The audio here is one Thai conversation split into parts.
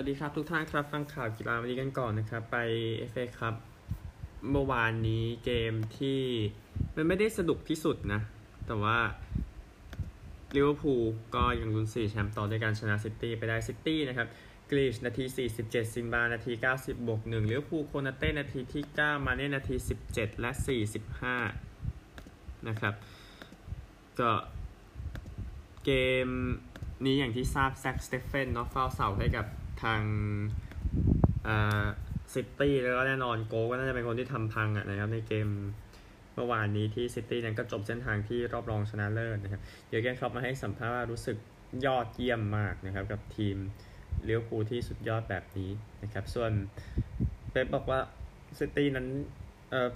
วัสดีครับทุกท่านครับฟังข่าวกีฬาวันนี้กันก่อนนะครับ ไป FA ครับ เมื่อวานนี้เกมที่มันไม่ได้สนุกที่สุดนะ แต่ว่าลิเวอร์พูลก็ยังลุ้น4แชมป์ต่อด้วยการชนะซิตี้ไปได้ซิตี้นะครับกรีลิชนาที 47 ซิลวา นาที 90 บวก1ลิเวอร์พูลโคนาเต้ นาทีที่ 9 มาเน่นาที 17 และ 45 นะครับ ก็เกมนี้อย่างที่ทราบแซ็คสเตฟเฟนเนาะเฝ้าเสาให้กับ ทางซิตี้แล้วก็แน่นอนโกล์ก็น่าจะเป็นคนที่ทำพังอะนะครับในเกมเมื่อวานนี้ที่ซิตี้นั้นก็จบเส้นทางที่รอบรองชนะเลิศนะครับเจอร์เกนคล็อปป์มาให้สัมภาษณ์ว่ารู้สึกยอดเยี่ยมมากนะครับกับทีมลิเวอร์พูลที่สุดยอดแบบนี้นะครับ ส่วนเป๊ปบอกว่าซิตี้นั้น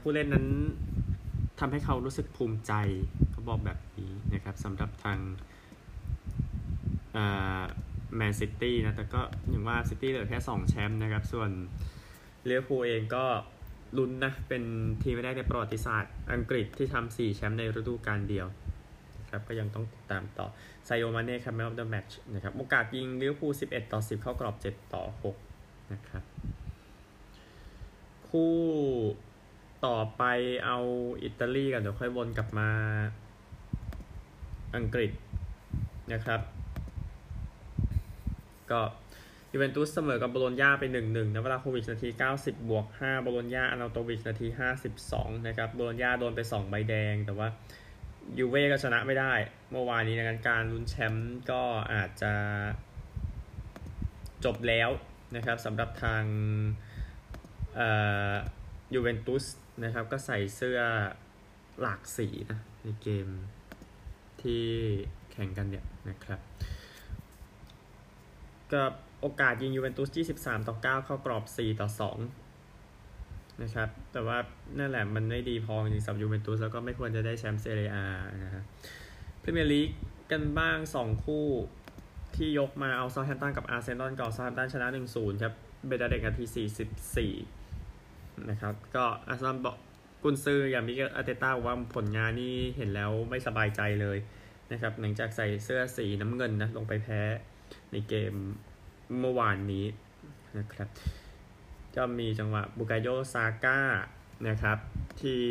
ผู้เล่นนั้นทำให้เขารู้สึกภูมิใจเขาบอกแบบนี้นะครับสำหรับทาง แมนซิตี้นะ แต่ก็อย่างว่าซิตี้เหลือแค่ 2 แชมป์นะครับ ส่วนลิเวอร์พูลเองก็ลุ้นนะ เป็นทีมแรกในประวัติศาสตร์อังกฤษที่ทำ4แชมป์ในฤดูกาลเดียวครับ ก็ยังต้องติดตามต่อซาดิโอมาเน่ครับ man of the match นะครับโอกาสยิงลิเวอร์พูล11 ต่อ 10 เข้ากรอบ 7 ต่อ 6 นะครับ คู่ต่อไปเอาอิตาลีกันเดี๋ยวค่อยวนกลับมาอังกฤษนะครับ ก็ยูเวนตุสเสมอกับโบโลญญาไป 1-1นะเวลาโควิดนาที 90 บวก 5 โบโลญญาอนาโตวิชนาที 52 นะครับ โบโลญญาโดนไป 2 ใบแดง แต่ว่ายูเว่ก็ชนะไม่ได้ เมื่อวานนี้ในการลุ้นแชมป์ก็อาจจะจบแล้วนะครับสำหรับทางยูเวนตุสนะครับก็ใส่เสื้อหลากสีนะในเกมที่แข่งกันเนี่ยนะครับ ก็โอกาสยิงยูเวนตุส23 ต่อ 9 เข้ากรอบ 4 ต่อ 2 นะครับ แต่ว่านั่นแหละมันไม่ดีพอจริงสำหรับยูเวนตุสแล้วก็ไม่ควรจะได้แชมป์เซเรียอานะครับพรีเมียร์ลีกกันบ้าง 2 คู่ที่ยกมาเอาเซาแธมป์ตันกับอาร์เซนอลก่อนเซาแธมป์ตันชนะ 1-0 ครับเบดนาเร็คนาที 44 นะครับ ก็อาร์เซนอลบอกกุนซืออย่างมิเกลอาร์เตต้าว่าผลงานนี่เห็นแล้วไม่สบายใจเลยนะครับหลังจากใส่เสื้อสีน้ำเงินนะลงไปแพ้ ในเกมเมื่อวานนี้นะครับ ก็มีจังหวะบูกาโย่ซาก้านะครับ ที่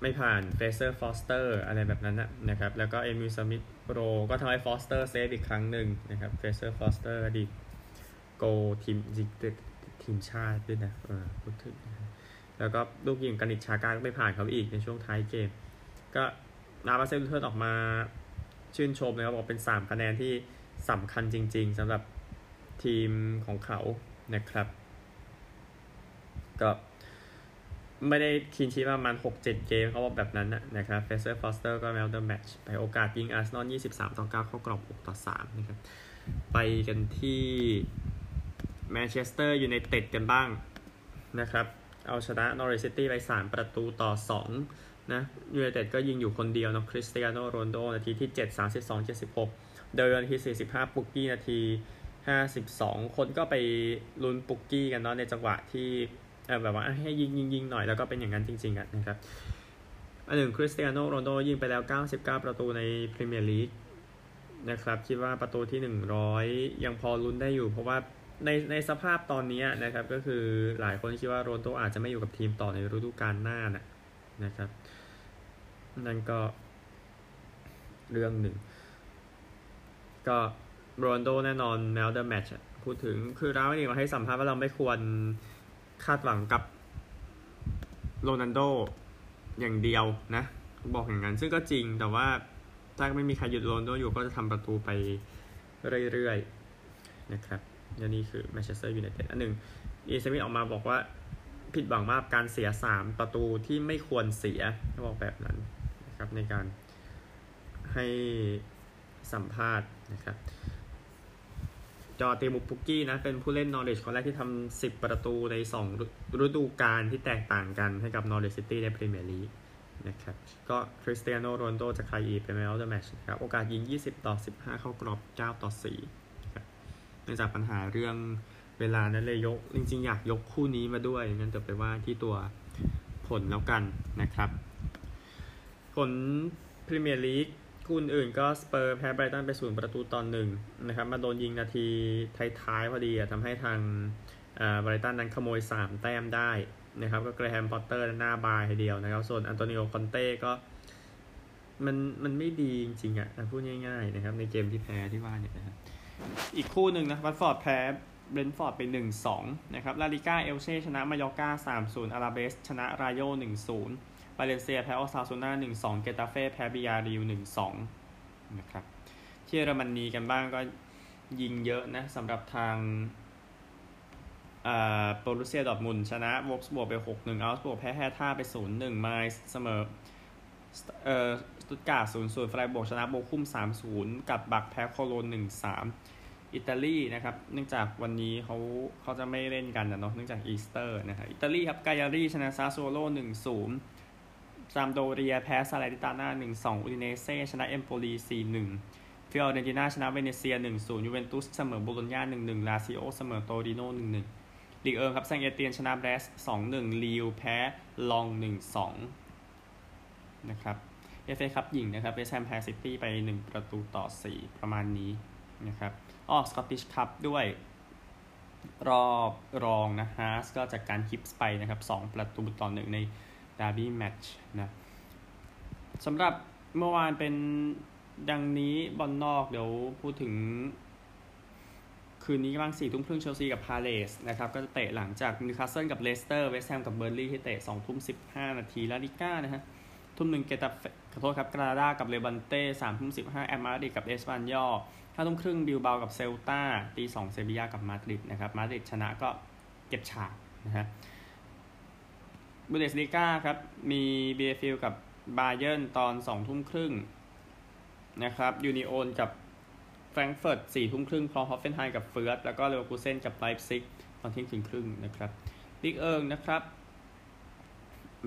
ไม่ผ่านเฟรเซอร์ฟอสเตอร์อะไรแบบนั้นนะนะครับ แล้วก็เอมิลสมิธโรก็ทำให้ฟอสเตอร์เซฟอีกครั้งหนึ่งนะครับเฟรเซอร์ฟอสเตอร์อดีตโกล์ทีมจิกทีมชาติด้วยนะเออพูดถึงแล้วก็ลูกยิงกรานิตชาก้าก็ไม่ผ่านเขาอีกในช่วงท้ายเกม ก็ราล์ฟฮาเซนฮุตเทิลออกมาชื่นชมนะครับบอกเป็น 3 คะแนนที่ สำคัญจริงๆสำหรับทีมของเขานะครับ ก็ไม่ได้ clean sheet ประมาณ 6-7 เกมเขาบอกแบบนั้นนะครับเฟรเซอร์ฟอสเตอร์ก็ man of the match ไปโอกาสยิงอาร์เซนอล23 ต่อ 9 เข้ากรอบ 6 ต่อ 3 นะครับ ไปกันที่แมนเชสเตอร์ยูไนเต็ดกันบ้างนะครับ เอาชนะนอริชซิตี้ไป 3 ประตูต่อ 2 นะยูไนเต็ดก็ยิงอยู่คนเดียวนะคริสเตียโนโรนัลโด้นาทีที่ 7 32 76 ดาวเวลล์ที่ 45 ปุ๊กกี้นาที 52 คนก็ไปลุ้นปุกกี้กันเนาะในจังหวะที่แบบว่าให้ยิงยิงยิงหน่อยแล้วก็เป็นอย่างนั้นจริง ๆอะนะครับอันหนึ่งคริสเตียโนโรนโดยิงไปแล้ว 99 ประตูในพรีเมียร์ลีกนะครับคิดว่าประตูที่ 100 ยังพอลุ้นได้อยู่ เพราะว่าในในสภาพตอนนี้นะครับก็คือหลายคนคิดว่าโรนโดอาจจะไม่อยู่กับทีมต่อในฤดูกาลหน้านะนะครับ นั่นก็ เรื่องหนึ่ง ก็โรนโดแน่นอนแมวเดอร์แมชพูดถึงคือเราเองเราให้สัมภาษณ์ว่าเราไม่ควรคาดหวังกับโรนันโดอย่างเดียวนะบอกอย่างนั้นซึ่งก็จริงแต่ว่าถ้าไม่มีใครหยุดโรนโดอยู่ก็จะทำประตูไปเรื่อยๆนะครับนี่คือแมนเชสเตอร์ยูไนเต็ดอันหนึ่งอีเซมิออกมาบอกว่าผิดหวังมากการเสีย 3 ประตูที่ไม่ควรเสียเขาบอกแบบนั้น นะครับในการให้สัมภาษณ์นะครับ จอเตมูปุ๊กกี้นะเป็นผู้เล่นนอร์เรจคนแรกที่ทำสิบประตูในสองฤดูกาลที่แตกต่างกันให้กับนอร์เรจซิตี้ในพรีเมียร์ลีกนะครับก็คริสเตียโนโรนัลโด้จะคายอีเป็น man of the match ครับโอกาสยิง 20 ต่อ 15 เข้ากรอบ 9 ต่อ4ครับเนื่องจากปัญหาเรื่องเวลานั้นเลยยก จริงๆ อยากยกคู่นี้มาด้วยงั้นจะไปว่าที่ตัวผลแล้วกันนะครับ ผลพรีเมียร์ลีกคู่อื่นก็สเปอร์แพ้ไบรตันไปศูนย์ประตูตอนหนึ่งนะครับ มาโดนยิงนาทีท้ายๆพอดีอะทำให้ทางไบรตันนั้นขโมย 3 แต้มได้นะครับก็เกรแฮมพอตเตอร์หน้าบานทีเดียวนะครับ ส่วนอันโตนิโอคอนเต้ก็มันมันไม่ดีจริงๆอะพูดง่ายๆนะครับในเกมที่แพ้ที่ว่าเนี่ยนะครับอีกคู่หนึ่งนะวัตฟอร์ดแพ้เบรนท์ฟอร์ดไป 1-2 นะครับลาลิก้าเอลเช่ชนะมายอร์กา3-0อลาเบส ชนะรายโย1-0บาเลนเซียแพ้โอซาซูน่า1-2เกตาเฟ่แพ้บียาร์เรอัล1-2นะครับที่เยอรมนีกันบ้างก็ยิงเยอะนะสำหรับทางโบรุสเซียดอร์ทมุนด์ชนะโวล์ฟสบวร์กไป 6-1 เอาก์สบวร์กแพ้แฮร์ธ่าไป 0-1 ไมนซ์เสมอเอ่อสตุตการ์ด0-0ไฟรบวร์กชนะโบคุม3-0 กลัดบัคแพ้โคโลญจน์ 1-3 อิตาลีนะครับ เนื่องจากวันนี้เขาเขาจะไม่เล่นกันนะเนาะเนื่องจากอีสเตอร์นะครับอิตาลีครับกายารีชนะซาโซโล1-0 ซามพ์โดเรียแพ้ซาแลร์นิตาน่า1-2 อุดิเนเซ่ชนะเอมโปลี4-1 ฟิออเรนติน่าชนะเวเนเซีย 1-0 ยูเวนตุสเสมอโบโลญญา1-1 ลาซิโอเสมอโตริโน1-1 ลีกเอิงครับแซงต์เอเตียนชนะแบรสต์สองหนึ่งลีลล์แพ้ล็องส์หนึ่งสองนะครับเอฟเอคัพหญิงนะครับเวสแฮมแพ้ซิตี้ไปหนึ่งประตูต่อสี่ประมาณนี้นะครับออกสกอตติชคัพด้วยรอบรองนะฮาร์สก็จัดการฮิบส์ไปนะครับสองประตูต่อหนึ่งใน ดาร์บี้แมตช์นะสำหรับเมื่อวานเป็นดังนี้บอลนอกเดี๋ยวพูดถึง คืนนี้กำลังสี่ทุ่มครึ่งเชลซีกับพาเลสนะครับ ก็จะเตะหลังจากนิวคาสเซิลกับเลสเตอร์เวสต์แฮมกับเบิร์นลี่ย์ที่เตะสองทุ่มสิบห้านาทีลาลิก้านะฮะทุ่มหนึ่งเกตาขอโทษครับกรานาด้ากับเลบันเต้สามทุ่มสิบห้าแอตมาดริดกับเอสปันญ่อลห้าทุ่มครึ่งบิลเบากับเซลตาตีสองเซบียากับมาดริดนะครับมาดริดชนะก็เก็บฉากนะฮะ บุนเดสลีก้าครับ มีบีเลเฟลด์กับบาเยอร์นตอนสองทุ่มครึ่งนะครับยูนิโอนกับแฟรงเฟิร์ตสี่ทุ่มครึ่งพร้อมฮอฟเฟนไฮกับเฟือร์ธแล้วก็เลเวอร์คูเซนกับไลป์ซิกตอนเที่ยงคืนครึ่งนะครับลีกเอิงนะครับ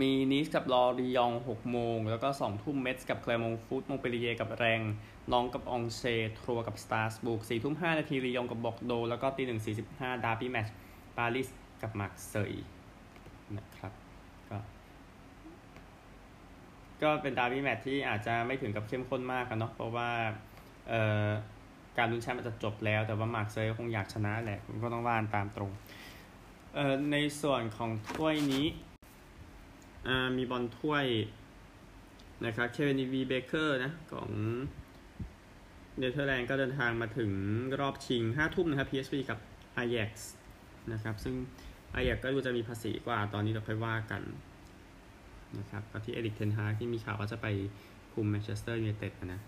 มีนีซกับลอริยองต์หกโมง แล้วก็สองทุ่มเมสกับแกลร์กมงต์ฟุตมงต์เปลลิเย่ร์กับแร็งส์น็องต์กับอองเช่ร์ทรัวส์กับสตราสบูร์กสี่ทุ่มห้านาทีลียงกับบอร์กโดซ์ แล้วก็ตีหนึ่งสี่สิบห้าดาร์บี้แมชปารีสกับมาร์เซยนะครับก็ ก็เป็นดาร์บี้แมชที่อาจจะไม่ถึงกับเข้มข้นมากกันเนาะเพราะว่าเอ่อการลุ้นแชมป์มันจะจบแล้ว แต่ว่ามาร์กเซยคงอยากชนะแหละก็ต้องว่ากันตามตรงเอ่อในส่วนของถ้วยนี้มีบอลถ้วยนะครับ KNVB เบเกอร์นะของเนเธอร์แลนด์ก็เดินทางมาถึงรอบชิง 5 ทุ่มนะครับ PSV กับ Ajax นะครับ ซึ่ง Ajax ก็ดูจะมีภาษีกว่าตอนนี้เราค่อยว่ากัน นะครับก็ที่เอริกเทนฮากที่มีข่าวว่าจะไปคุมแมนเชสเตอร์ยูไนเต็ดนะ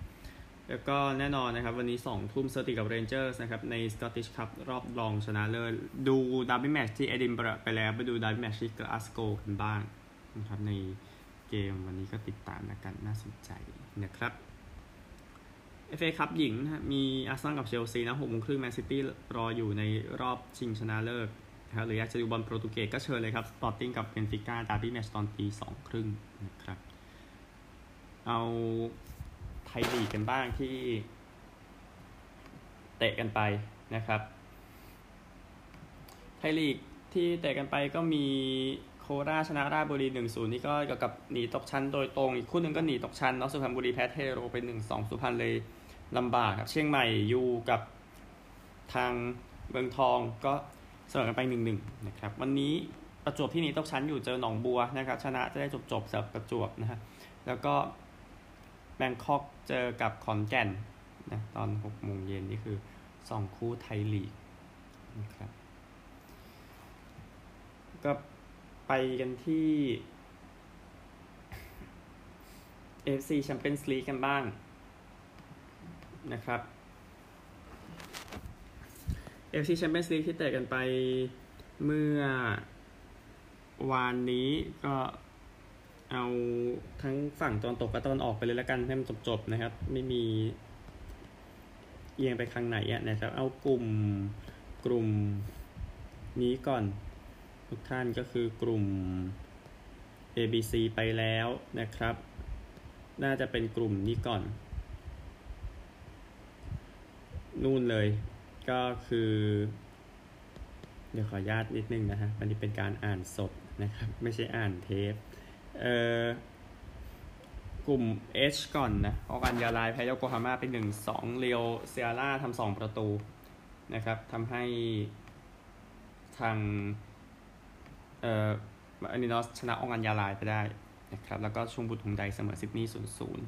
แล้วก็แน่นอนนะครับ วันนี้ 2 ทุ่มเซอร์ติกับเรนเจอร์สนะครับ ในสกอตติชคัพรอบรองชนะเลิศดูดาร์บี้แมชที่เอดินบะไปแล้ว ไปดูดาร์บี้แมชที่กลาสโกกันบ้างนะครับ ในเกมวันนี้ก็ติดตามนะกันน่าสนใจนะครับเอฟเอคัพหญิงนะมีอาร์เซนอลกับเชลซีนะหกโมงครึ่งแมนซิตี้รออยู่ในรอบชิงชนะเลิศ นะครับหรืออยากจะดูบอลโปรตุเกสก็เชิญเลยครับสปอร์ติ้งกับเบนฟิก้าดาร์บี้แมชตอนตีสองครึ่งนะครับ เอาไทยลีกกันบ้างที่เตะกันไปนะครับ ไทยลีกที่เตะกันไปก็มีโคราชนะราชบุรีหนึ่งศูนย์นี่ก็เกี่ยวกับหนีตกชั้นโดยตรง อีกคู่หนึ่งก็หนีตกชั้นเนาะสุพรรณบุรีแพ้เทโรไปหนึ่งสองสุพรรณเลยลำบากครับเชียงใหม่อยู่กับทางเมืองทองก็ เสมอกันไปหนึ่งหนึ่งนะครับวันนี้ประจวบที่นีตกชั้นอยู่เจอหนองบัวนะครับชนะจะได้จบจบสำหรับประจวบนะฮะแล้วก็แบงคอกเจอกับขอนแก่นนะตอนหกโมงเย็นนี่คือสองคู่ไทยลีกนะครับก็ไปกันที่ FC Champions League กันบ้างนะครับ AFC Champions League ที่เตะกันไปเมื่อวานนี้ก็เอาทั้งฝั่งตอนตกกับตอนออกไปเลยแล้วกันให้มันจบๆนะครับ ไม่มีเอียงไปทางไหนอะนะครับ เอากลุ่มกลุ่มนี้ก่อน ทุกท่านก็คือกลุ่ม A B C ไปแล้วนะครับ น่าจะเป็นกลุ่มนี้ก่อน นู่นเลย ก็คือ เดี๋ยวขออนุญาตนิดนึงนะฮะวันนี้เป็นการอ่านสดนะครับ ไม่ใช่อ่านเทปเอ่อกลุ่ม H ก่อนนะออกันยาลายแพ้โยโกฮาม่าเป็นหนึ่งสองเรียวเซียร่าทำสองประตูนะครับทำให้ทางเอ่ออานินอสชนะออกันยาลายไปได้นะครับ แล้วก็ชุมบุตรทงใดเสมอซิดนีย์ศูนย์ศูนย์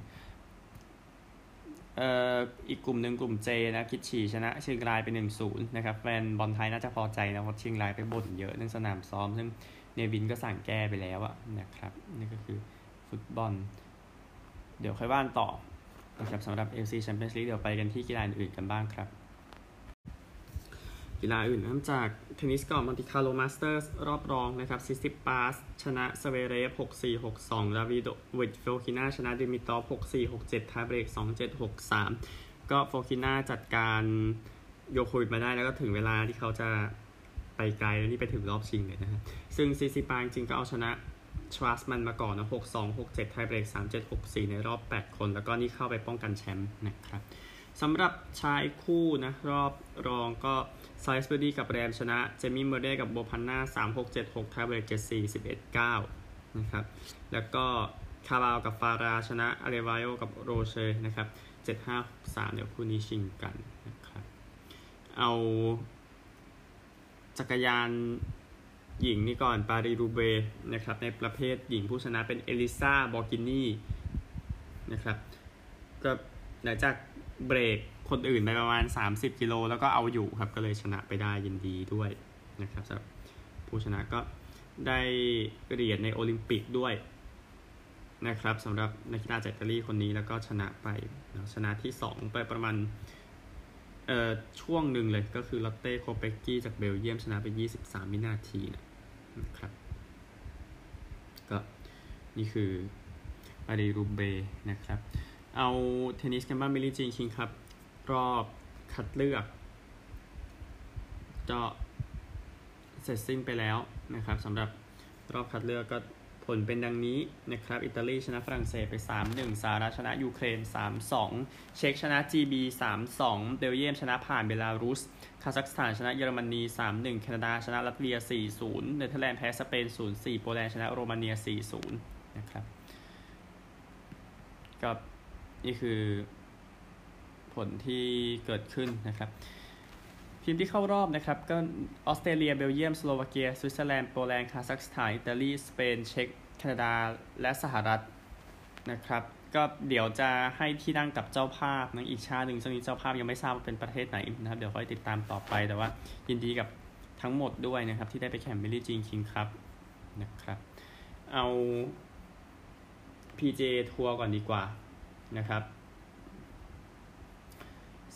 อีกกลุ่มหนึ่งกลุ่ม J นะคิตฉีชนะเชียงรายเป็นหนึ่งศูนย์นะครับแฟนบอลไทยน่าจะพอใจนะเพราะเชียงรายไปบ่นเยอะเรื่องสนามซ้อม ซึ่งเนวินก็สั่งแก้ไปแล้วอะนะครับนี่ก็คือฟุตบอล เดี๋ยวค่อยว่ากันต่อนะครับสำหรับ AFC Champions League เดี๋ยวไปกันที่กีฬาอื่นกันบ้างครับ กีฬาอื่นเริ่มจากเทนนิสก่อนมอนติคาร์โลมาสเตอร์สรอบรองนะครับซิตซิปาสชนะซเวเรฟ6 4 6 2ดาวิโดวิดโฟคิน่าชนะดิมิทรอฟ6 4 6 7ทาเบรก2 7 6 3 ก็โฟคิน่าจัดการยอโควิชมาได้แล้วก็ถึงเวลาที่เขาจะไปไกลแล้วนี่ไปถึงรอบชิงเลยนะครับซึ่งซิตซิปาสจริงก็เอาชนะชวาร์ตซ์มันมาก่อนนะ6 2 6 7ไทเบรก3 7 6 4 ในรอบ 8 คน แล้วก็นี่เข้าไปป้องกันแชมป์นะครับ สำหรับชายคู่นะรอบรองก็ซอลส์เบอรี่กับแรมชนะ เจมี่เมอร์เรย์กับโบปันนา3 6 7 6ไทเบรก7 4 11 9นะครับ แล้วก็คาราลกับฟาราชนะอาเรวายโอกับโรเชนะครับ7 5 6 3เดี๋ยวคู่นี้ชิงกันนะครับ เอา จักรยานหญิงนี่ก่อนปารีรูเบนะครับ ในประเภทหญิงผู้ชนะเป็นเอลิซาบอกินี่นะครับก็หลังจาก เบรกคนอื่นไปประมาณ 30 กิโล แล้วก็เอาอยู่ครับ ก็เลยชนะไปได้ยินดีด้วยนะครับสำหรับผู้ชนะก็ได้เหรียญในโอลิมปิกด้วยนะครับสำหรับนักกีฬาจากอิตาลีคนนี้แล้วก็ชนะไปชนะที่ 2 ไปประมาณเอ่อช่วงหนึ่งเลยก็คือลอตเต้โคเปกกี้จากเบลเยียมชนะไป 23 วินาทีนะครับ ก็นี่คือปารีรูเบนะครับ เอาเทนนิสกันบ้างบิลลี่จีนคิงครับ รอบคัดเลือกก็เสร็จสิ้นไปแล้วนะครับสำหรับรอบคัดเลือกก็ผลเป็นดังนี้นะครับ อิตาลีชนะฝรั่งเศสไป 3-1 สหรัฐชนะยูเครน 3-2 เช็กชนะ GB 3-2 เบลเยียมชนะผ่านเบลารุส คาซัคสถานชนะเยอรมนี 3-1 แคนาดาชนะลัตเวีย 4-0 เนเธอร์แลนด์แพ้สเปน 0-4 โปแลนด์ชนะโรมาเนีย 4-0 นะครับก็ นี่คือผลที่เกิดขึ้นนะครับ ทีมที่เข้ารอบนะครับก็ออสเตรเลีย เบลเยียม สโลวาเกีย สวิตเซอร์แลนด์ โปแลนด์ คาซัคสถาน อิตาลี สเปน เช็กแคนาดา และสหรัฐนะครับ ก็เดี๋ยวจะให้ที่นั่งกับเจ้าภาพนะอีกชาติหนึ่งซึ่งนี้เจ้าภาพยังไม่ทราบว่าเป็นประเทศไหนนะครับ เดี๋ยวค่อยติดตามต่อไป แต่ว่ายินดีกับทั้งหมดด้วยนะครับ ที่ได้ไปแข่งบิลลี่จีนคิงครับนะครับ เอา PJ ทัวร์ก่อนดีกว่า นะครับ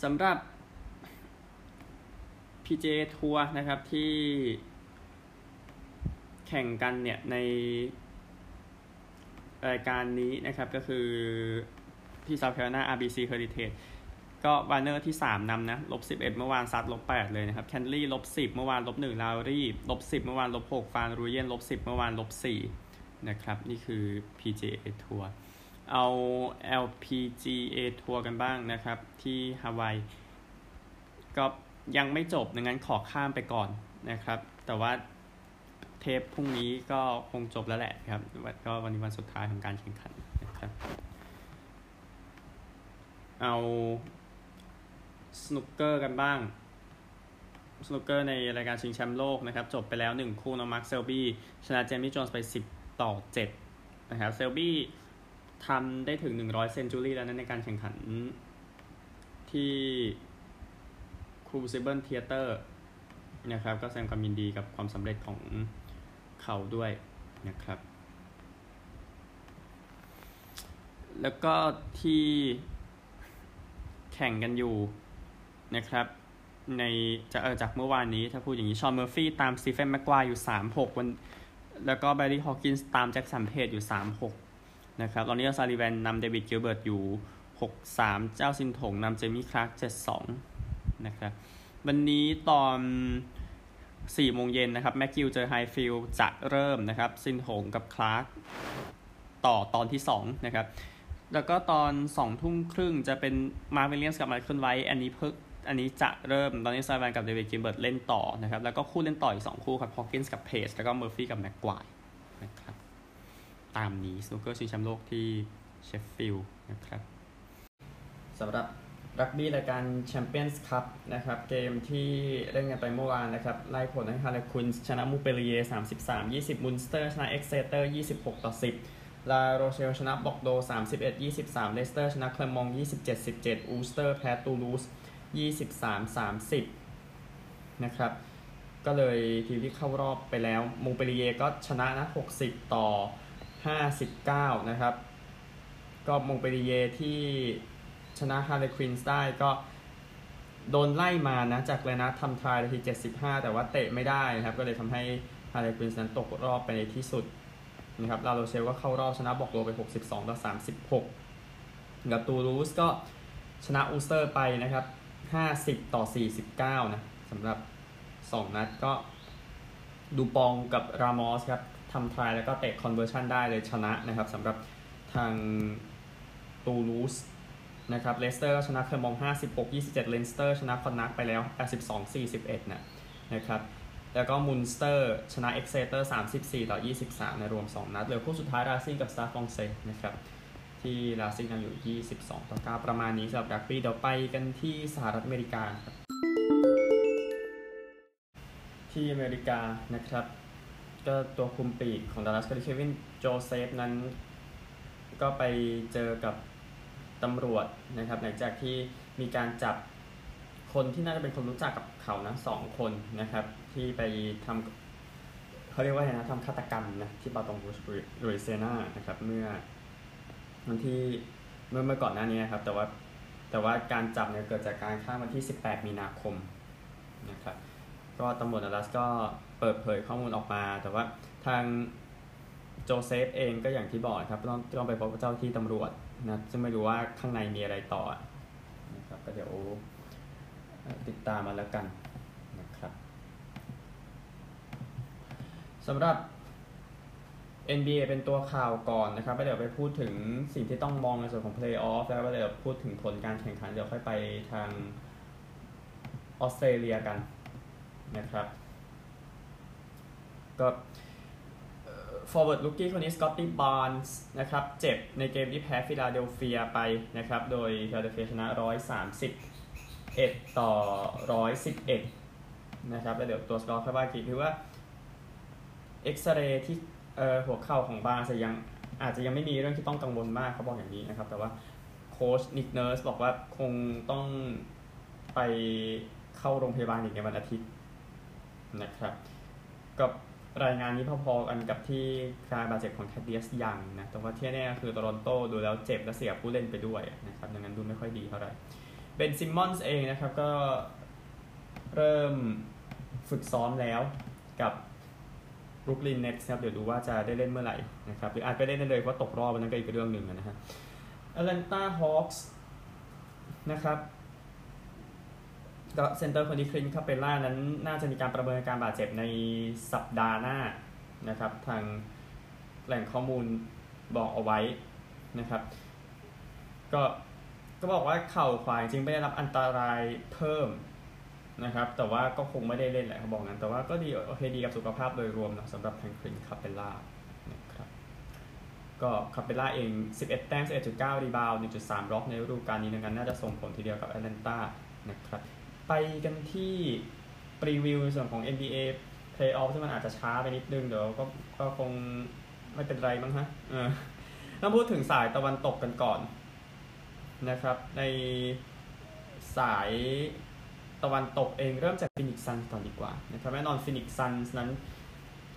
สำหรับ PJ ทัวร์นะครับที่แข่งกันเนี่ยในรายการนี้นะครับก็คือที่ South Carolina RBC Heritage ก็วาร์เนอร์ที่ 3นำนะลบ11เมื่อวานซัดลบ8เลยนะครับแคนท์เลย์ลบ10เมื่อวานลบ1ลาวรี่ลบ10เมื่อวานลบ6ฟานรูเยนลบ10เมื่อวานลบ4นะครับ นี่คือ PGA ทัวร์ เอา LPGA ทัวร์กันบ้างนะครับ ที่ฮาวายก็ยังไม่จบดังนั้นขอข้ามไปก่อนนะครับ แต่ว่าเทปพรุ่งนี้ก็คงจบแล้วแหละครับ ก็วันนี้วันสุดท้ายของการแข่งขันนะครับ เอาสนุกเกอร์กันบ้าง สนุกเกอร์ในรายการชิงแชมป์โลกนะครับ จบไปแล้ว 1 คู่น้องมาร์คเซลบี้ชนะเจมี่โจนส์ไป 10 ต่อ 7 นะครับเซลบี้ ทำได้ถึง 100 century แล้วนะในการแข่งขันที่ Crucible Theatre นะครับ ก็แสดงความยินดีกับความสำเร็จของเขาด้วยนะครับ แล้วก็ที่แข่งกันอยู่นะครับในจะเออจากเมื่อวานนี้ถ้าพูดอย่างนี้ ฌอนเมอร์ฟี่ตามสตีเฟนแม็กไกวร์อยู่ 3-6 วัน แล้วก็แบร์รี่ฮอว์กินส์ตามแจ็คสันเพจอยู่ 3-6 นะครับตอนนี้ซัลลิแวนนำเดวิดกิลเบิร์ตอยู่ 6-3 จ้าวซินถงนำเจมี่คลาร์ก7-2 นะครับวันนี้ตอน4โมงเย็นนะครับแม็กกิลเจอไฮฟิลด์จะเริ่มนะครับซินถงกับคลาร์กต่อตอนที่2นะครับแล้วก็ตอน2ทุ่มครึ่งจะเป็นมาร์ควิลเลียมส์กับไมเคิลไวท์อันนี้เพิ่งอันนี้จะเริ่มตอนนี้ซัลลิแวนกับเดวิดกิลเบิร์ตเล่นต่อนะครับแล้วก็คู่เล่นต่ออีก 2 คู่ครับฮอว์กินส์กับเพจแล้วก็เมอร์ฟี่กับแม็กไกวร์ ตามนี้สนุกเกอร์ชิงแชมป์โลกที่เชฟฟิลด์นะครับสำหรับรักบี้รายการแชมเปี้ยนส์คัพนะครับ เกมที่เล่นกันไปเมื่อวานนะครับ ไล่ผลให้ฮาร์เลควินส์ชนะมงต์เปลลิเยร์33 20 มุนสเตอร์ ชนะเอ็กเซเตอร์ 26 ต่อ 10 ลาโรเชลชนะบอร์กโดซ์ 31 23 เลสเตอร์ ชนะแคลร์มงต์ 27 17 อัลสเตอร์ แพ้ตูลูส 23 30 นะครับ ก็เลยทีมที่เข้ารอบไปแล้ว มงต์เปลลิเยร์ก็ชนะนะ 60 ต่อ 59 นะครับ ก็มงต์เปลลิเยร์ที่ชนะฮาร์เลควินส์ได้ก็โดนไล่มานะ จากเลยนะทำ try นาที 75 แต่ว่าเตะไม่ได้นะครับ ก็เลยทำให้ฮาร์เลควินส์นั้นตกรอบไปในที่สุดนะครับลาโรเชลก็เข้ารอบชนะบอร์กโดซ์ไป 62 ต่อ 36 กับตูลูสก็ชนะอัลสเตอร์ไปนะครับ 50 ต่อ 49 นะสำหรับ 2 นัดก็ดูปองกับรามอสครับ ทำ try แล้วก็เตะ conversion ได้เลยชนะนะครับสำหรับทางตูลูสนะครับเลสเตอร์ชนะแคลร์มงต์56 27เลนสเตอร์ชนะคอนนัคต์ไปแล้ว 82 41นะนะครับแล้วก็มุนสเตอร์ชนะเอ็กเซเตอร์34 ต่อ 23 ในรวม 2 นัดเหลือคู่สุดท้ายราซิงกับสตาดฟรองเซ่นะครับที่ราซิงนำอยู่ 22 ต่อ 9 ประมาณนี้สำหรับรักบี้เดี๋ยวไปกันที่สหรัฐอเมริกาครับที่อเมริกานะครับ ก็ตัวคุมปีกของดัลลัสก็คือเควินโจเซฟนั้น ก็ไปเจอกับตำรวจนะครับ หลังจากที่มีการจับคนที่น่าจะเป็นคนรู้จักกับเขานะสองคนนะครับ ที่ไปทำเขาเรียกว่าไงนะทำฆาตกรรมนะที่บาตองบูชรุยเซนานะครับ เมื่อวันที่เมื่อเมื่อก่อนหน้านี้ครับ แต่ว่าแต่ว่าการจับเนี่ยเกิดจากการฆ่าวันที่ 18 มีนาคมนะครับ ก็ตำรวจอลัสก็เปิดเผยข้อมูลออกมา แต่ว่าทางโจเซฟเองก็อย่างที่บอกครับต้องต้องไปพบเจ้าที่ตำรวจนะซึ่งไม่รู้ว่าข้างในมีอะไรต่อนะครับก็เดี๋ยวติดตามมาแล้วกันนะครับสำหรับ NBA เป็นตัวข่าวก่อนนะครับเดี๋ยวไปพูดถึงสิ่งที่ต้องมองในส่วนของ Playoff แล้วก็เดี๋ยวพูดถึงผลการแข่งขันเดี๋ยวค่อยไปทางออสเตรเลียกัน นะครับ ก็ forward rookie คนนี้สกอตตี้บาร์นส์นะครับเจ็บในเกมที่แพ้ฟิลาเดลเฟียไปนะครับ โดยฟิลาเดลเฟียชนะ 131 ต่อ 111 นะครับแล้วเดี๋ยวตัวสกอร์ค่อยว่ากี่คือว่าเอ็กซเรย์ที่หัวเข่าของบาร์นส์ยังอาจจะยังไม่มีเรื่องที่ต้องกังวลมากเขาบอกอย่างนี้นะครับ แต่ว่าโค้ชนิคเนิร์สบอกว่าคงต้องไปเข้าโรงพยาบาลอีกในวันอาทิตย์ นะครับกับรายงานนี้พอๆกันกับที่การบาดเจ็บของแคดเดียสยังนะแต่ว่าที่แน่คือโตรอนโตดูแล้วเจ็บและเสียผู้เล่นไปด้วยนะครับดังนั้นดูไม่ค่อยดีเท่าไหร่เบนซิมมอนส์เองนะครับก็เริ่มฝึกซ้อมแล้วกับบรุกลินเน็ตส์ครับเดี๋ยวดูว่าจะได้เล่นเมื่อไหร่นะครับหรืออาจไปเล่นได้เลยเพราะตกรอบนั้นก็อีกเรื่องหนึ่งนะฮะแอตแลนตาฮอคส์นะครับ center คนที่คลินคาเปล่านั้นน่าจะมีการประเมินการบาดเจ็บในสัปดาห์หน้านะครับทางแหล่งข้อมูลบอกเอาไว้นะครับ ก็ก็บอกว่าเข่าขวาจริงไม่ได้รับอันตรายเพิ่มนะครับ แต่ว่าก็คงไม่ได้เล่นแหละเขาบอกงั้นแต่ว่าก็ดีโอเคดีกับสุขภาพโดยรวมนะสำหรับทางคลินคาเปล่านะครับก็คาเปล่าเอง 11 แต้ม11.9 rebound 1.3 บล็อกในฤดูกาลนี้ดังนั้นน่าจะส่งผลทีเดียวกับแอตแลนตานะครับ ไปกันที่รีวิวในส่วนของ NBA Playoff ที่มันอาจจะช้าไปนิดนึง เดี๋ยวก็ก็คงไม่เป็นไรมั้งฮะเออต้องพูดถึงสายตะวันตกกันก่อนนะครับ ในสายตะวันตกเองเริ่มจากฟีนิกซ์ซันส์ก่อนดีกว่านะครับแน่นอนฟีนิกซ์ซันส์นั้น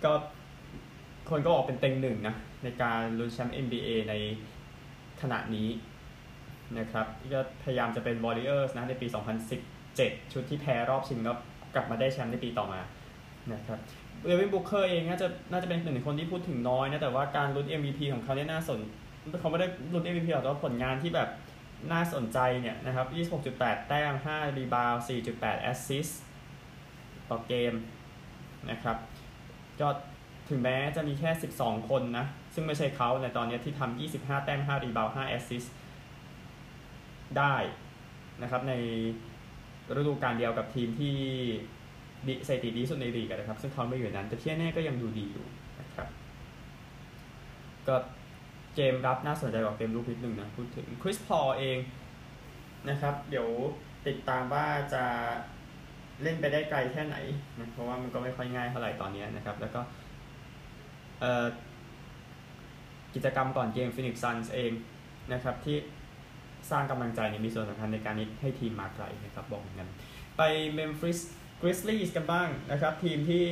ก็คนก็ออกเป็นเต็งหนึ่งนะ ในการลุ้นแชมป์ NBA ในขณะนี้นะครับก็พยายามจะเป็น Warriors นะในปี 2010 7 ชุดที่แพ้รอบชิงก็กลับมาได้แชมป์ในปีต่อมานะครับเลวินบุคเคอร์เองน่าจะน่าจะเป็นหนึ่งในคนที่พูดถึงน้อยนะ แต่ว่าการลุ้น MVP ของเขาเนี่ยน่าสนเขาไม่ได้ลุ้น MVP หรอกแต่ว่าผลงานที่แบบน่าสนใจเนี่ยนะครับ 26.8 แต้ม 5 รีบาว 4.8 แอสซิสต่อเกมนะครับก็ถึงแม้จะมีแค่ 12 คนนะ ซึ่งไม่ใช่เขาในตอนนี้ที่ทำ 25 แต้ม 5 rebound 5 แอสซิสได้นะครับใน ฤดูกาลเดียวกับทีมที่ดีสถิติดีสุดในลีกนะครับ ซึ่งเขาไม่อยู่นั้น แต่ที่แน่ก็ยังดูดีอยู่นะครับก็เกมรับน่าสนใจกว่าเกมรุกนิดนึงนะพูดถึงคริสพอลเองนะครับ เดี๋ยวติดตามว่าจะเล่นไปได้ไกลแค่ไหนนะเพราะว่ามันก็ไม่ค่อยง่ายเท่าไหร่ตอนนี้นะครับ แล้วก็กิจกรรมก่อนเกม Phoenix Suns เองนะครับที่ สร้างกำลังใจมีส่วนสำคัญในการนี้ให้ทีมมาไกลนะครับบอกเหมือนกันไป Memphis Grizzlies กันบ้างนะครับ ทีมที่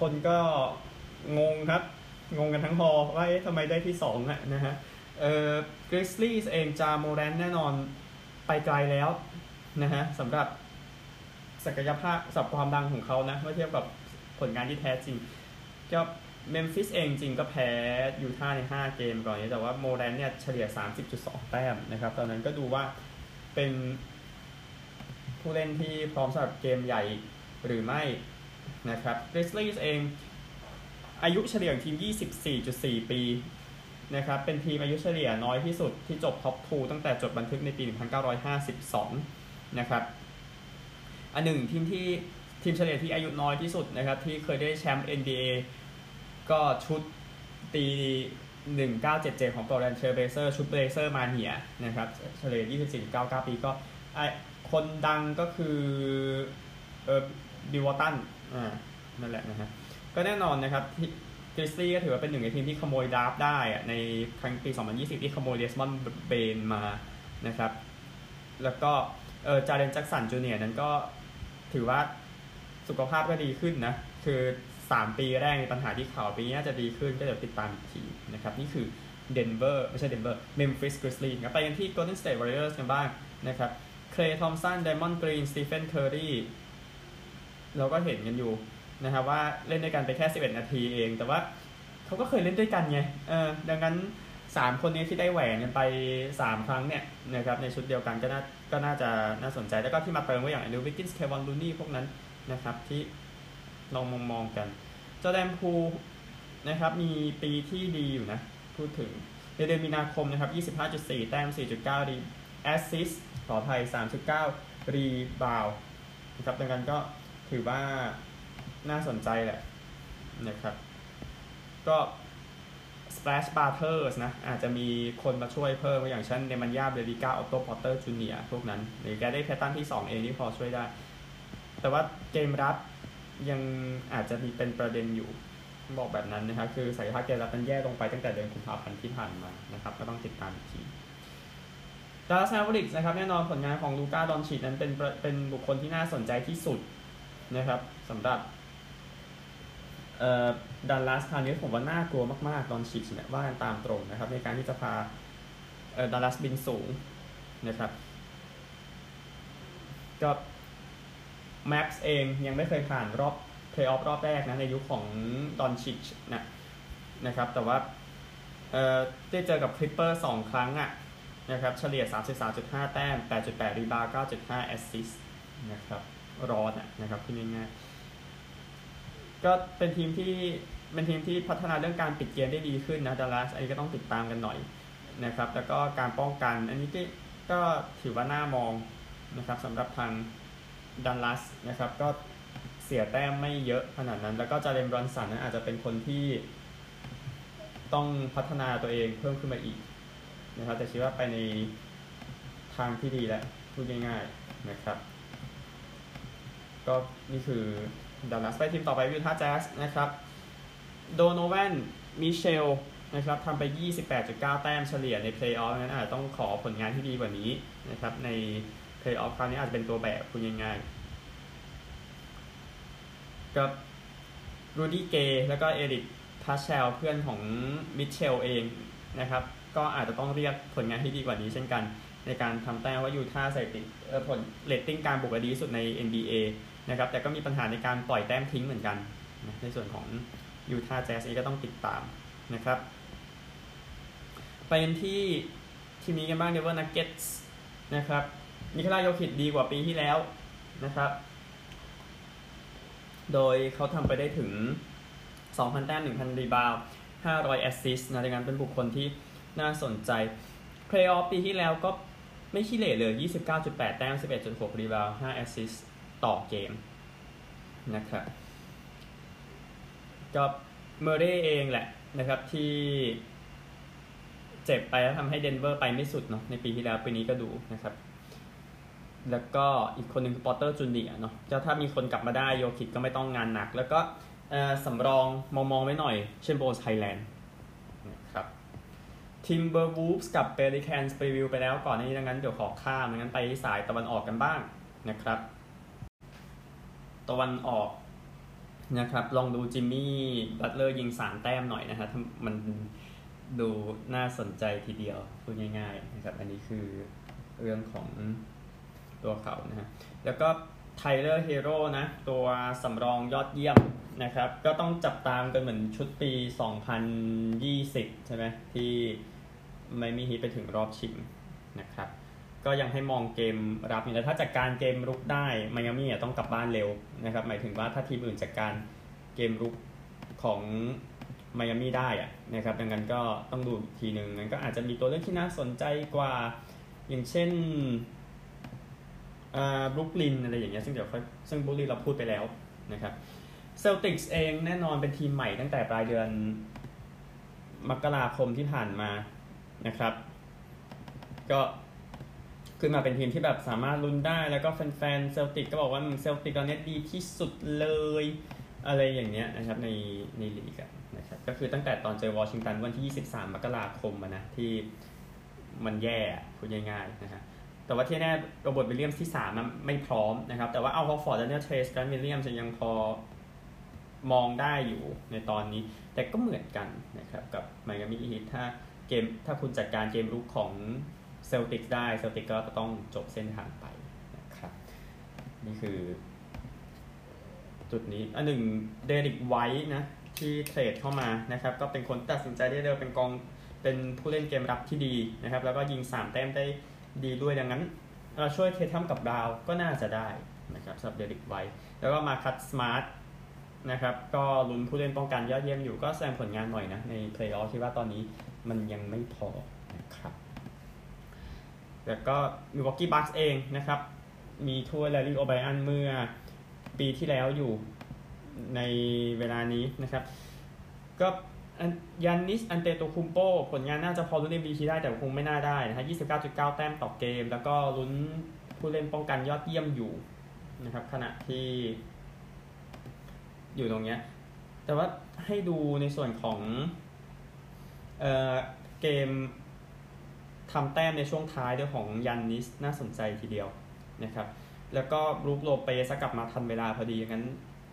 คนก็งงครับ งงกันทั้งฮอว่าเอ๊ะทำไมได้ที่2อะนะฮะเอ่อ Grizzlies เองจาโมแรนต์แน่นอนไปไกลแล้วนะฮะสำหรับศักยภาพสับความดังของเขานะเมื่อเทียบกับผลงานที่แท้จริงก็ เมมฟิสเองจริงก็แพ้ยูทาห์ใน 5 เกมก่อนนี้แต่ว่าโมแรนต์เนี่ยเฉลี่ย 30.2 แต้มนะครับ ตอนนั้นก็ดูว่าเป็นผู้เล่นที่พร้อมสำหรับเกมใหญ่หรือไม่นะครับกริซลีส์เองอายุเฉลี่ยทีม 24.4 ปีนะครับเป็นทีมอายุเฉลี่ยน้อยที่สุดที่จบ top 2ตั้งแต่จดบันทึกในปี 1952 นะครับอันหนึ่งทีมที่ทีมเฉลี่ยที่อายุน้อยที่สุดนะครับที่เคยได้แชมป์ NBA ก็ชุดปี 1977 ของพอร์ตแลนด์เทรลเบลเซอร์ชุดเบลเซอร์มาเนียนะครับเฉลี่ย24.99 ปีก็ไอคนดังก็คือเออบิลวอลตันอ่านั่นแหละนะฮะก็แน่นอนนะครับกริซลีส์ก็ถือว่าเป็นหนึ่งในทีมที่ขโมย draft ได้ในครั้งปี 2020 ที่ขโมยเดสมอนเบนมานะครับ แล้วก็เออจาเรนแจ็กสันจูเนียร์นั้นก็ถือว่าสุขภาพก็ดีขึ้นนะ คือ 3 ปีแรกมีปัญหาที่เข่าปีนี้จะดีขึ้นก็เดี๋ยวติดตามอีกทีนะครับนี่คือเดนเวอร์ไม่ใช่เดนเวอร์เมมฟิสกริซลีส์ไปกันที่ Golden State Warriors กันบ้างนะครับเคลย์ทอมป์สันเดรย์มอนด์กรีนสตีเฟนเคอร์รีเราก็เห็นกันอยู่นะครับว่าเล่นด้วยกันไปแค่ 11 นาทีเอง แต่ว่าเขาก็เคยเล่นด้วยกันไงเออดังนั้น 3 คนนี้ที่ได้แหวนกันไป 3 ครั้งเนี่ยนะครับในชุดเดียวกันก็น่าก็น่าจะน่าสนใจแล้วก็ที่มาเติมก็อย่างแอนดรูว์วิกกินส์เควอนลูนี่พวกนั้นนะครับที่ ลองมองมองกันจอร์แดนพูละครับมีปีที่ดีอยู่นะ พูดถึงในเดือนมีนาคมนะครับ 25.4 แต้ม 4.9 รีแอสซิสต์ต่อไทย 3.9 รีบาวด์นะครับดังนั้นก็ถือว่าน่าสนใจแหละนะครับ ก็ Splash Brothers นะ อาจจะมีคนมาช่วยเพิ่มอย่างเช่นเนมันยาเบียลิก้าออโต้พอตเตอร์จูเนียร์พวกนั้น หรือแกรี่เพย์ตันที่ 2 เองที่พอช่วยได้ แต่ว่าเกมรับ ยังอาจจะมีเป็นประเด็นอยู่บอกแบบนั้นนะครับคือศักยภาพเกมรับมันแย่ลงไปตั้งแต่เดือนกุมภาพันธ์ที่ผ่านมานะครับก็ต้องติดตามอีกทีดัลลัสแมฟเวอริกส์นะครับแน่นอนผลงานของลูก้าดอนชิชนั้นเป็นเป็นบุคคลที่น่าสนใจที่สุดนะครับสำหรับเอ่อดัลลัสคราวนี้ผมว่าน่ากลัวมากๆดอนชิชเนี่ยว่ากันตามตรงนะครับในการที่จะพาเอ่อดัลลัสบินสูงนะครับก็ แมฟส์เองยังไม่เคยผ่านรอบเพลย์ออฟรอบแรกนะในยุคของดอนชิชนะนะครับแต่ว่าเอ่อได้เจอกับคลิปเปอร์สองครั้งอะ่ะนะครับเฉลี่ย 33.5 แต้ม 8.8 รีบาวด์ 9.5 แอสซิสต์นะครับรอนนะครับพูดง่ายๆก็เป็นทีมที่เป็นทีมที่พัฒนาเรื่องการปิดเกมได้ดีขึ้นนะดัลลัสอันนี้ก็ต้องติดตามกันหน่อยนะครับแล้วก็การป้องกันอันนี้ก็ถือว่าน่ามองนะครับสำหรับทาง ดัลลัสนะครับก็เสียแต้มไม่เยอะขนาดนั้น แล้วก็จาเลมบรอนสันนั้นอาจจะเป็นคนที่ต้องพัฒนาตัวเองเพิ่มขึ้นมาอีกนะครับแต่คิดว่าไปในทางที่ดีแล้วพูดง่ายๆนะครับ ก็นี่คือดัลลัสไปทีมต่อไปวิวท่าแจ๊สนะครับโดโนแวนมิตเชลล์นะครับทำไป 28.9 แต้มเฉลี่ยในเพลย์ออฟนั้นอาจจะต้องขอผลงานที่ดีกว่านี้นะครับในเพลย์ออฟคราวนี้อาจจะเป็นตัวแบบคุณง่ายๆกับรูดี้เกย์แล้วก็เอริกพาสชาลเพื่อนของมิตเชลล์เองนะครับ ก็อาจจะต้องเรียกผลงานที่ดีกว่านี้เช่นกัน ในการทำแต้มว่ายูทาห์ประสิทธิผลเรตติ้งการบุกดีสุดใน NBA นะครับแต่ก็มีปัญหาในการปล่อยแต้มทิ้งเหมือนกัน ในส่วนของยูทาห์แจ๊สเองก็ต้องติดตามนะครับไปกันที่ทีมนี้กันบ้างเดนเวอร์นักเก็ตส์นะครับ นิโคลาโยคิชดีกว่าปีที่แล้วนะครับ โดยเขาทำไปได้ถึง 2,000 แต้ม 1,000 รีบาวด์500 แอสซิสต์นะดังนั้นเป็นบุคคลที่น่าสนใจเพลย์ออฟปีที่แล้วก็ไม่ขี้เหร่เลย 29.8 แต้ม 11.6 รีบาวด์ 5 แอสซิสต์ต่อเกมนะครับก็เมอร์เรย์เองแหละนะครับที่เจ็บไปแล้วทำให้เดนเวอร์ไปไม่สุดเนาะในปีที่แล้วปีนี้ก็ดูนะครับ แล้วก็อีกคนหนึ่งคือพอร์เตอร์จูเนียร์เนาะจะถ้ามีคนกลับมาได้โยคิชก็ไม่ต้องงานหนัก แล้วก็สำรองมองมองไว้หน่อย เช่นโบนส์ไฮแลนด์นะครับทิมเบอร์วูล์ฟส์กับเพลิแคนส์รีวิวไปแล้วก่อนนี้ดังนั้นเดี๋ยวขอข้ามงั้นไปสายตะวันออกกันบ้างนะครับ ตะวันออกนะครับ ลองดูจิมมี่บัตเลอร์ยิงสามแต้มหน่อยนะฮะมันดูน่าสนใจทีเดียวพูดง่ายๆนะครับอันนี้คือเรื่องของ ตัวเขานะฮะแล้วก็ไทเลอร์เฮโร่นะ ตัวสำรองยอดเยี่ยมนะครับ ก็ต้องจับตามกันเหมือนชุดปี 2020 ใช่ไหมที่ไม่มีฮิตไปถึงรอบชิงนะครับ ก็ยังให้มองเกมรับอยู่แล้วถ้าจัดการเกมรุกได้ไมอามี่ต้องกลับบ้านเร็วนะครับ หมายถึงว่าถ้าทีมอื่นจัดการเกมรุกของไมอามี่ได้อะนะครับ ดังนั้นก็ต้องดูทีหนึ่งนั้นก็อาจจะมีตัวเลือกที่น่าสนใจกว่า อย่างเช่น บรุกลินอะไรอย่างเงี้ยซึ่งเดี๋ยวค่อยซึ่งบรุกลินเราพูดไปแล้วนะครับเซลติกส์เองแน่นอนเป็นทีมใหม่ตั้งแต่ปลายเดือนมกราคมที่ผ่านมานะครับ ก็ขึ้นมาเป็นทีมที่แบบสามารถลุ้นได้แล้วก็แฟนๆเซลติกก็บอกว่าเซลติกตอนนี้ดีที่สุดเลยอะไรอย่างเงี้ยนะครับในในลีกนะครับก็คือตั้งแต่ตอนเจอวอชิงตันวันที่ 23 มกราคมนะที่มันแย่พูดง่ายๆนะครับ แต่ว่าที่แน่โรเบิร์ตวิลเลียมที่3มันไม่พร้อมนะครับ แต่ว่าอัลฮอร์ฟอร์ดและเนี่ยเทรสกันวิลเลียมจะยังพอมองได้อยู่ในตอนนี้ แต่ก็เหมือนกันนะครับ กับไมอามี่ฮีทถ้าเกมถ้าคุณจัดการเกมรุกของเซลติกได้เซลติกก็ต้องจบเส้นทางไปนะครับ นี่คือ จุดนี้อันหนึ่งเดอร์ริกไวท์นะที่เทรดเข้ามานะครับ ก็เป็นคนตัดสินใจได้เร็วเป็นกองเป็นผู้เล่นเกมรับที่ดีนะครับ แล้วก็ยิง 3 แต้มได้ ดีด้วยดังนั้น เราช่วยเททัมกับดาวก็น่าจะได้นะครับสำหรับเดริกไวท์แล้วก็มาร์คัสสมาร์ทนะครับก็ลุ้นผู้เล่นป้องกันยอดเยี่ยมอยู่ก็แสดงผลงานหน่อยนะ ในเพลย์ออฟคิดว่าตอนนี้มันยังไม่พอนะครับแล้วก็มิลวอกกี้บัคส์เองนะครับ มีถ้วยแลร์รี่โอไบรอันเมื่อปีที่แล้วอยู่ในเวลานี้นะครับ ก็ ยันนิสอันเตโตคุมโปผลงานน่าจะพอลุ้น MVP ได้แต่คงไม่น่าได้นะฮะ29.9 แต้มต่อเกม แล้วก็ลุ้นผู้เล่นป้องกันยอดเยี่ยมอยู่นะครับขณะที่อยู่ตรงเนี้ย แต่ว่าให้ดูในส่วนของเอ่อเกมทำแต้มในช่วงท้ายด้วยของยันนิสน่าสนใจทีเดียวนะครับ แล้วก็บรูคโลเปซกลับมาทันเวลาพอดีงั้น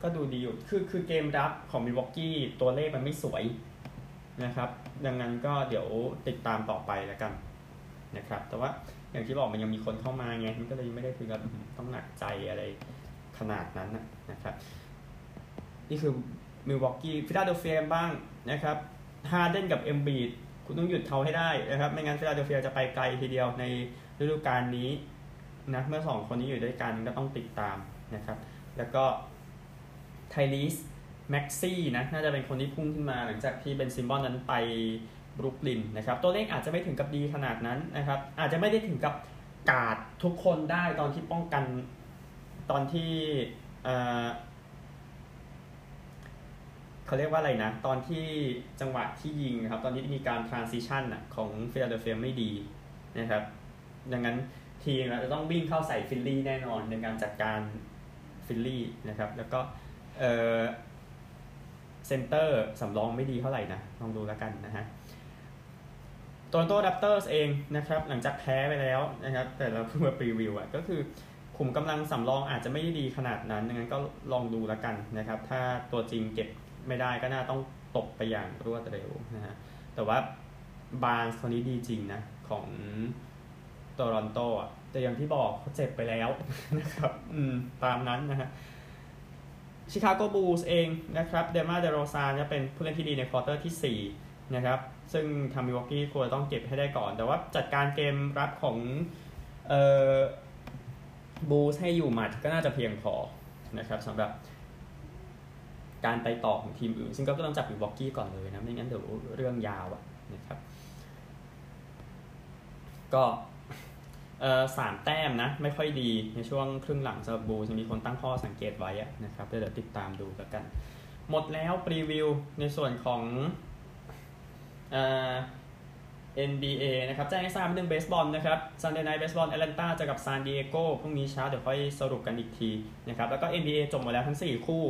ก็ดูดีอยู่ คือคือเกมรับของมิลวอกกี้ตัวเลขมันไม่สวย นะครับ ดังนั้นก็เดี๋ยวติดตามต่อไปแล้วกันนะครับ แต่ว่าอย่างที่บอกมันยังมีคนเข้ามาไงมันก็เลยไม่ได้ถึงกับต้องหนักใจอะไรขนาดนั้นนะครับ นี่คือมิลวอกกี้ฟิลาเดลเฟียบ้างนะครับฮาเดนกับเอมบีดคุณต้องหยุดเขาให้ได้นะครับ ไม่งั้นฟิลาเดลเฟียจะไปไกลทีเดียวในฤดูกาลนี้นะเมื่อสองคนนี้อยู่ด้วยกันก็ต้องติดตามนะครับ แล้วก็ไทลิส แม็กซี่นะน่าจะเป็นคนที่พุ่งขึ้นมาหลังจากที่เบนซิมบอนนั้นไปบรุกลินนะครับตัวเลขอาจจะไม่ถึงกับดีขนาดนั้นนะครับอาจจะไม่ได้ถึงกับกาดทุกคนได้ตอนที่ป้องกันตอนที่เขาเรียกว่าอะไรนะ ตอนที่จังหวะที่ยิงครับ ตอนนี้มีการ transition ของฟิลาเดลเฟียไม่ดีนะครับ ดังนั้นทีมจะต้องวิ่งเข้าใส่ฟิลลี่แน่นอนในการจัดการฟิลลี่นะครับ แล้วก็ เซนเตอร์สำรองไม่ดีเท่าไหร่นะ ลองดูแล้วกันนะฮะโตรอนโตแรปเตอร์เองนะครับ หลังจากแพ้ไปแล้วนะครับ แต่เราเพิ่งมารีวิวอะก็คือขุมกำลังสำรองอาจจะไม่ได้ดีขนาดนั้นดังนั้นก็ลองดูแล้วกันนะครับ ถ้าตัวจริงเก็บไม่ได้ก็น่าต้องตกไปอย่างรวดเร็วนะฮะ แต่ว่าบาร์นส์คนนี้ดีจริงนะ ของโตรอนโตอะแต่อย่างที่บอกเขาเจ็บไปแล้วนะครับ อืม ตามนั้นนะฮะ ชิคาโกบูลส์เองนะครับเดมาร์เดโรซานจะเป็นผู้เล่นที่ดีในควอเตอร์ที่4นะครับซึ่งทำมิลวอกกี้ควรต้องเก็บให้ได้ก่อน แต่ว่าจัดการเกมรับของเอ่อบูลส์ให้อยู่หมัดก็น่าจะเพียงพอนะครับสำหรับการไปต่อของทีมอื่น ซึ่งก็ต้องจับมิวอกกี้ก่อนเลยนะ ไม่งั้นเดี๋ยวเรื่องยาวอะนะครับ ก็ สามแต้มนะ ไม่ค่อยดีในช่วงครึ่งหลังสำหรับบูจะมีคนตั้งข้อสังเกตไว้นะครับเดี๋ยวติดตามดูกัน หมดแล้วรีวิวในส่วนของ NBA นะครับแจ้งให้ทราบเรื่องเบสบอลนะครับ Sunday Night Baseball Atlanta เจอกับซานดิเอโกพรุ่งนี้เช้าเดี๋ยวค่อยสรุปกันอีกทีนะครับแล้วก็ NBA จบหมดแล้วทั้ง 4 คู่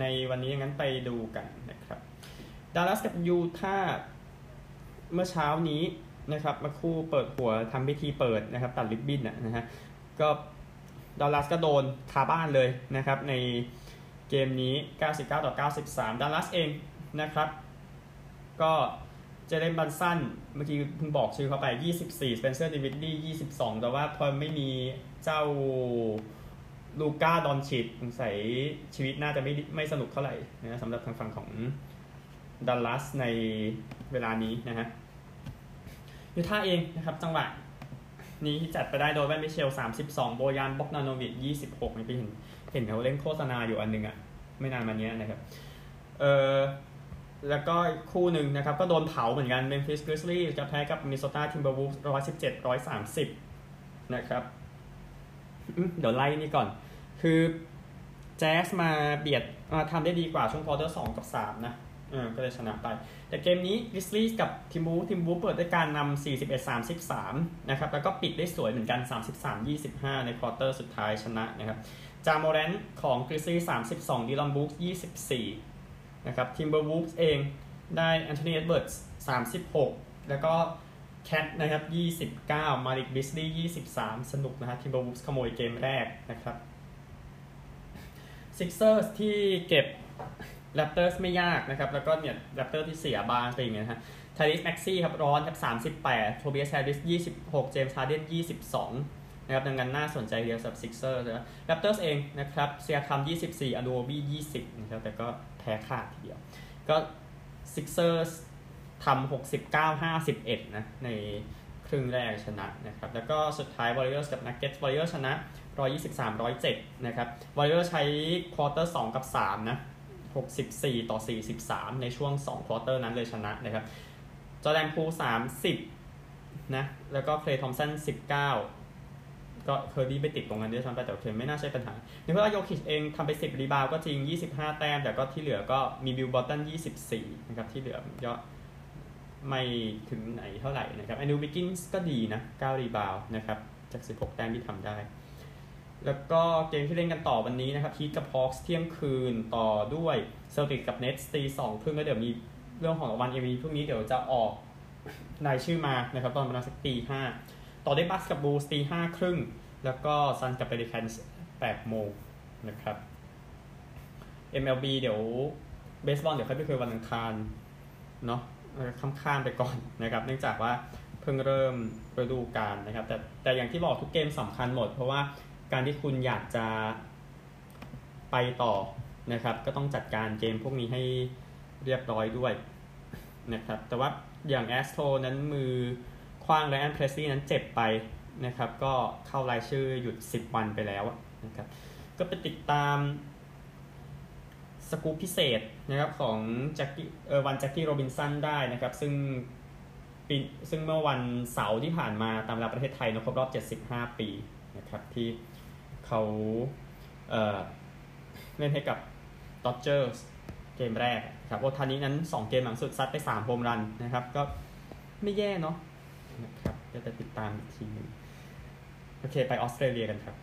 ในวันนี้งั้นไปดูกันนะครับดัลลัสกับยูท่าเมื่อเช้านี้ นะครับมาคู่เปิดหัวทำพิธีเปิดนะครับตัดลิบบิ้นนะฮะก็ดัลลัสก็โดนคาบ้านเลยนะครับในเกมนี้ 99 ต่อ 93 ดัลลัสเองนะครับ ก็เจเลนบรันสันเมื่อกี้เพิ่งบอกชื่อเขาไป 24 สเปนเซอร์ดินวิดดี้22 แต่ว่าพอไม่มีเจ้าลูก้าดอนชิชสงสัยชีวิตน่าจะไม่ไม่สนุกเท่าไหร่นะสำหรับทางฝั่งของดัลลัสในเวลานี้นะฮะ ยูท่าเองนะครับ จังหวะนี้จัดไปได้โดโนแวนมิตเชล 32 โบยานบ็อกดาโนวิช26ในปีเห็นเห็นเขาเล่นโฆษณาอยู่อันหนึ่งอะไม่นานมานี้นะครับ เออแล้วก็คู่หนึ่งนะครับ ก็โดนเผาเหมือนกันเมมฟิสกริซลี่จะแพ้กับมินนิโซตาทิมเบอร์วูฟร้อยสิบเจ็ดร้อยสามสิบนะครับเดี๋ยวไล่นี่ก่อน คือแจ๊สมาเบียดมาทำได้ดีกว่าช่วงควอเตอร์สองกับสามนะเออก็เลยชนะไป แต่เกมนี้กริซลี่กับทิมบูทิมบูเปิดด้วยการนำ41-33 นะครับ แล้วก็ปิดได้สวยเหมือนกัน 33-25 ในควอเตอร์สุดท้ายชนะนะครับ จามอแรนต์ของกริซลี่32ดิลลอนบรูกส์24 นะครับ ทิมเบอร์วูฟเองได้แอนโทนีเอ็ดเวิร์ด36 แล้วก็แคทนะครับ 29 มาลิกบีสลีย์23 สนุกนะครับทิมเบอร์วูฟขโมยเกมแรกนะครับซิกเซอร์ที่เก็บ แรปเตอร์สไม่ยากนะครับ แล้วก็เนี่ยแรปเตอร์ที่เสียบาร์นส์ไปอย่างเงี้ยฮะไทรีสแม็กซี่ครับร้อนครับ38โทเบียสแฮร์ริส26 เจมส์ฮาร์เดน22นะครับดังนั้นน่าสนใจเดียวสำหรับซิกเซอร์นะแรปเตอร์สเองนะครับเซียคัม24อนูโนบี้20นะครับแต่ก็แพ้ขาดทีเดียว ก็ซิกเซอร์ทำ69 51นะในครึ่งแรกชนะนะครับ แล้วก็สุดท้ายวอริเออร์กับนักเก็ตวอริเออร์ชนะ 123 107 นะครับวอริเออร์ใช้ควอเตอร์2กับ 3 นะ 64 ต่อ 43 ในช่วง2ควอเตอร์นั้นเลยชนะนะครับ จอร์แดนพูล30 นะ แล้วก็เคลย์ทอมสัน 19 ก็เคอร์รี่ไปติดตรงนั้นด้วยซ้ำไปแต่เคไม่น่าใช่ปัญหาในเพราะว่าโยคิชเองทำไป 10 รีบาวด์ก็จริง 25 แต้ม แต่ก็ที่เหลือก็มีวิลบาร์ตัน 24 นะครับ ที่เหลือยอดไม่ถึงไหนเท่าไหร่นะครับแอนดรูว์วิกกินส์ก็ดีนะ 9 รีบาวด์นะครับ จาก 16 แต้มที่ทำได้ แล้วก็เกมที่เล่นกันต่อวันนี้นะครับฮีทกับฮอคส์เที่ยงคืนต่อด้วยเซลติกกับเน็ตส์ตีสองครึ่งแล้วเดี๋ยวมีเรื่องของรางวัล MVP พรุ่งนี้เดี๋ยวจะออกรายชื่อมานะครับตอนประมาณสักตีห้าต่อได้บัสกับบูสตีห้าครึ่งแล้วก็ซันกับเปริแคนส์แปดโมงนะครับ MLB เดี๋ยวเบสบอลเดี๋ยวค่อยไปคุยวันอังคารเนาะข้ามๆไปก่อนนะครับ เนื่องจากว่าเพิ่งเริ่มฤดูกาลนะครับ แต่แต่อย่างที่บอกทุกเกมสำคัญหมด เพราะว่า การที่คุณอยากจะไปต่อนะครับ ก็ต้องจัดการเกมพวกนี้ให้เรียบร้อยด้วยนะครับ แต่ว่าอย่างแอสโตนั้นมือคว้างและแอนเพรสซี่นั้นเจ็บไปนะครับ ก็เข้ารายชื่อหยุด 10 วันไปแล้วนะครับ ก็ไปติดตามสกูปพิเศษนะครับของแจ็คกี้เออวันแจ็คกี้โรบินสันได้นะครับ ซึ่งปีซึ่งเมื่อวันเสาร์ที่ผ่านมาตามเวลาประเทศไทยนะครบรอบ 75 ปีนะครับที่ เขาเเล่นให้กับดอจเจอร์สเกมแรกครับโอทานี้นั้น 2 เกมหลังสุดซัดไป3โฮมรันนะครับ ก็ไม่แย่เนาะนะครับจะติดตามอีกทีนึงโอเค ไปออสเตรเลียกันครับ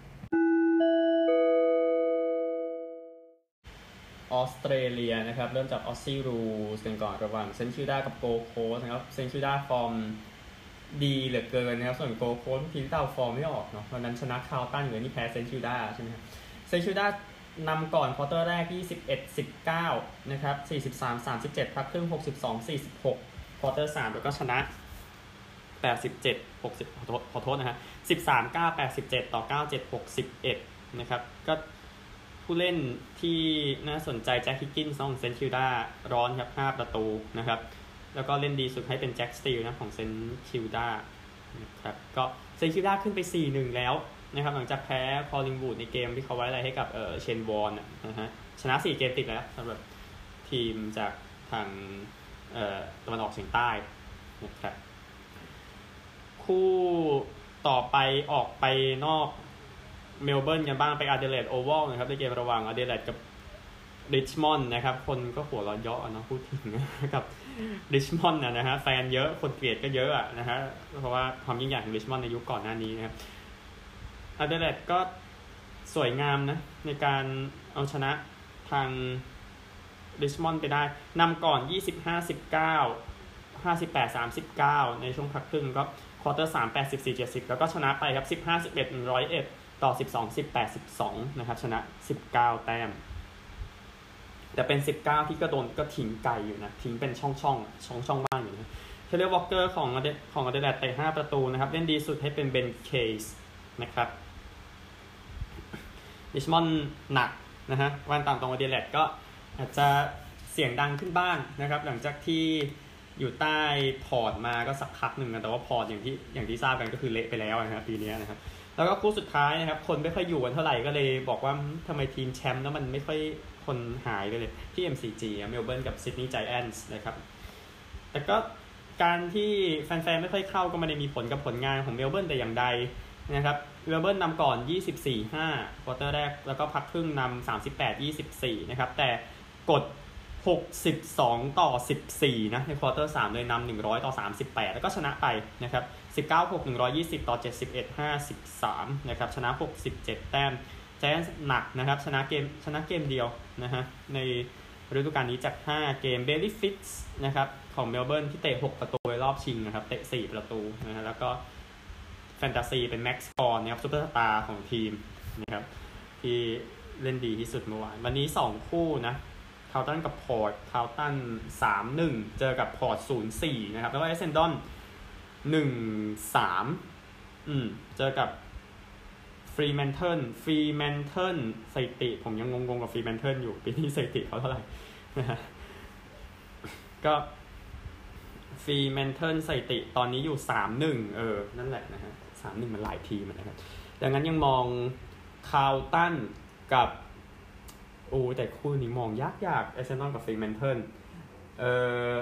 ออสเตรเลียนะครับ เริ่มจาก Aussie Rules กันก่อนระหว่างเซนต์คิลดากับโกลด์โคสต์นะครับเซนต์คิลดาฟอร์ม ดีเหลือเกินนะครับ ส่วนโกลด์โคสต์ทีมเต่าฟอร์มไม่ออกเนาะวันนั้นชนะคาร์ลตันเหลือนี่แพ้เซนต์คิลดาใช่ไหมครับเซนต์คิลดานำก่อนควอเตอร์แรก21 19 นะครับ 43 37 พักครึ่ง 62 46 ควอเตอร์ 3 แล้วก็ชนะ 87 60 ขอโทษขอโทษนะฮะ13 9 87 ต่อ 97 61 นะครับ ก็ผู้เล่นที่น่าสนใจแจ็คฮิกกินส์ของเซนต์คิลดาร้อนครับ 5 ประตูนะครับ แล้วก็เล่นดีสุดให้เป็นแจ็คสตีลนะของเซนต์คิลดานะครับก็St Kilda ขึ้นไป 4-1 แล้วนะครับหลังจากแพ้ Collingwood ในเกมที่เขาไว้อาลัยให้กับเออ Shane Warne นะฮะชนะ 4 เกมติดแล้วสำหรับทีมจากทางเอ่อตะวันออกเฉียงใต้นะครับคู่ต่อไปออกไปนอกเมลเบิร์นกันบ้างไป Adelaide Oval นะครับในเกมระหว่างอาเดเลดกับริชมอนด์นะครับ คนก็หัวเราะเยาะเนาะพูดถึงกับ ริชมอนด์นะฮะแฟนเยอะคนเกลียดก็เยอะอะนะฮะเพราะว่าความยิ่งใหญ่ของริชมอนด์ในยุคก่อนหน้านี้นะครับอเดเลดก็สวยงามนะ ในการเอาชนะทางริชมอนด์ไปได้นำก่อน 25 19 58 39 ในช่วงพักครึ่งก็ quarter 3 84 70 แล้วก็ชนะไปครับ 15 11 101 ต่อ 12 18 12 นะครับ ชนะ 19 แต้ม แต่เป็น 19 ที่ก็โดนก็ทิ้งไกลอยู่นะทิ้งเป็นช่องช่องช่องช่องว่างอยู่นะ Taylor Walker ของอเดของอเดเลดเตะ5ประตูนะครับ เล่นดีสุดให้เป็น Ben Keays นะครับริชมอนด์หนักนะฮะวันตามตรงอเดเลดก็อาจจะเสียงดังขึ้นบ้างนะครับ หลังจากที่อยู่ใต้พอร์ตมาก็สักพักหนึ่งนะแต่ว่าพอร์ตอย่างที่อย่างที่ทราบกันก็คือเละไปแล้วนะครับปีนี้นะครับแล้วก็คู่สุดท้ายนะครับ คนไม่ค่อยอยู่กันเท่าไหร่ก็เลยบอกว่าทำไมทีมแชมป์แล้วมันไม่ค่อย คนหายไปเลยที่ MCG เมลเบิร์นกับซิดนีย์ไจแอนส์นะครับ แต่ก็การที่แฟนๆ ไม่ค่อยเข้าก็ไม่ได้มีผลกับผลงานของเมลเบิร์นแต่อย่างใดนะครับเมลเบิร์นนำก่อน 24-5 quarter แรก แล้วก็พักครึ่งนำ38-24 นะครับ แต่กด 62 ต่อ 14 นะ ใน quarter 3เลยนำ100 ต่อ 38 แล้วก็ชนะไปนะครับ 19 6 120 ต่อ 71 53 นะครับ ชนะ 67 แต้มไจแอนส์หนักนะครับ ชนะเกม ชนะเกมเดียว นะฮะในฤดูกาลนี้จาก 5 เกม Bayley Fritsch นะครับของเมลเบิร์นที่เตะ 6 ประตูในรอบชิงนะครับ เตะ 4 ประตูนะฮะแล้วก็แฟนตาซีเป็น Max Gawn นะครับซูเปอร์สตาร์ของทีมนะครับที่เล่นดีที่สุดเมื่อวาน วันนี้ 2 คู่นะคาร์ลตันกับพอร์ตคาร์ลตันสามหนึ่งเจอกับพอร์ตศูนย์สี่นะครับ แล้วก็ Essendon หนึ่งสามอืม เจอกับ ฟรีแมนเทิลฟรีแมนเทิลสถิติ ผมยังงงๆกับฟรีแมนเทิลอยู่ ปีนี้สถิติเขาเท่าไหร่นะฮะก็ฟรีแมนเทิลสถิติตอนนี้อยู่สามหนึ่งเออ นั่นแหละนะฮะสามหนึ่งมันหลายทีเหมือนกันดังนั้นยังมองคาร์ลตันกับโอ้แต่คู่นี้มองยากยากเอเซนอลกับฟรีแมนเทิลเอ่อ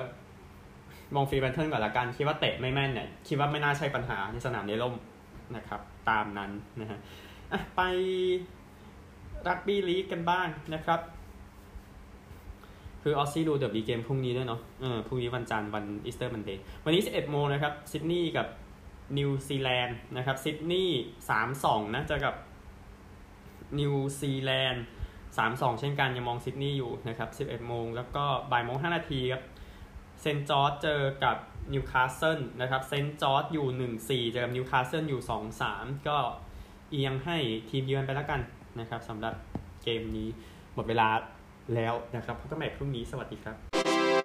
มองฟรีแมนเทิลก่อนละกันคิดว่าเตะไม่แม่นเนี่ย คิดว่าไม่น่าใช่ปัญหาในสนามในร่มนะครับ ตามนั้นนะฮะ อะไปรักบี้ลีกกันบ้างนะครับ คือออซซี่ดูเดอะบีเกมพรุ่งนี้ด้วยเนาะเออพรุ่งนี้วันจันทร์วันอีสเตอร์มันเดย์วันนี้ 11 โมงนะครับซิดนีย์กับนิวซีแลนด์นะครับซิดนีย์3-2นะเจอกับนิวซีแลนด์3-2เช่นกันยังมองซิดนีย์อยู่นะครับ11โมงแล้วก็บ่ายโมง5นาทีครับ St George เจอกับนิวคาสเซิลนะครับ St George อยู่1-4เจอกับนิวคาสเซิลอยู่2-3ก็ เอียงให้ทีมเยือนไปแล้วกันนะครับสำหรับเกมนี้หมดเวลาแล้วนะครับพบกันใหม่พรุ่งนี้สวัสดีครับ